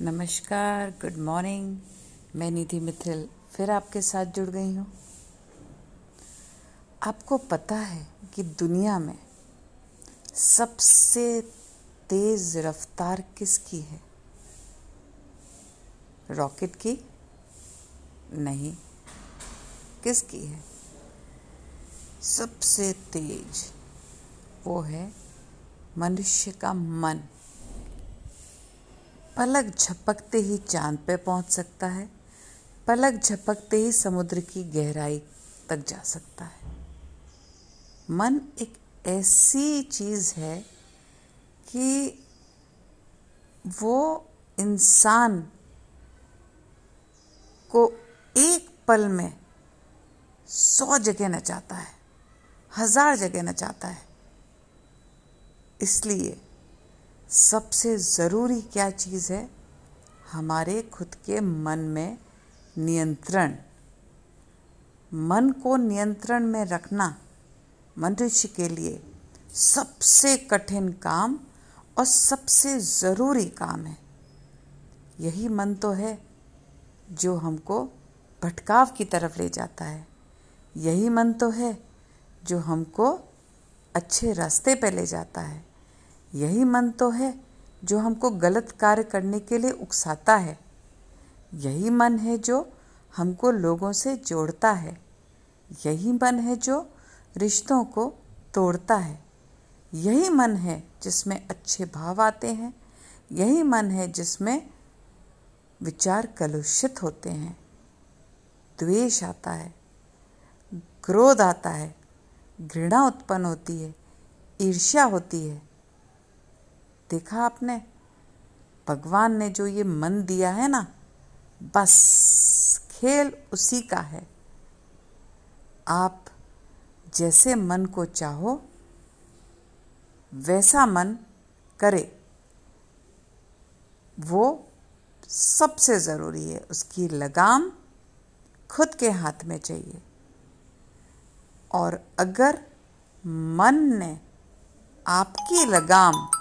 नमस्कार good morning मैं निधि मिथिल फिर आपके साथ जुड़ गई हूँ। आपको पता है कि दुनिया में सबसे तेज रफ्तार किसकी है? रॉकेट की? नहीं, किसकी है? सबसे तेज वो है मनुष्य का मन। पलक झपकते ही चाँद पे पहुँच सकता है, पलक झपकते ही समुद्र की गहराई तक जा सकता है। मन एक ऐसी चीज़ है कि वो इंसान को एक पल में सौ जगह नचाता है, हज़ार जगह नचाता है। इसलिए सबसे ज़रूरी क्या चीज़ है? हमारे खुद के मन में नियंत्रण। मन को नियंत्रण में रखना मनुष्य के लिए सबसे कठिन काम और सबसे ज़रूरी काम है। यही मन तो है जो हमको भटकाव की तरफ़ ले जाता है। यही मन तो है जो हमको अच्छे रास्ते पे ले जाता है। यही मन तो है जो हमको गलत कार्य करने के लिए उकसाता है। यही मन है जो हमको लोगों से जोड़ता है। यही मन है जो रिश्तों को तोड़ता है। यही मन है जिसमें अच्छे भाव आते हैं। यही मन है जिसमें विचार कलुषित होते हैं। द्वेष आता है। क्रोध आता है। घृणा उत्पन्न होती है। ईर्ष्या होती है। देखा आपने? भगवान ने जो ये मन दिया है ना, बस खेल उसी का है। आप जैसे मन को चाहो, वैसा मन करे। वो सबसे ज़रूरी है, उसकी लगाम खुद के हाथ में चाहिए। और अगर मन ने आपकी लगाम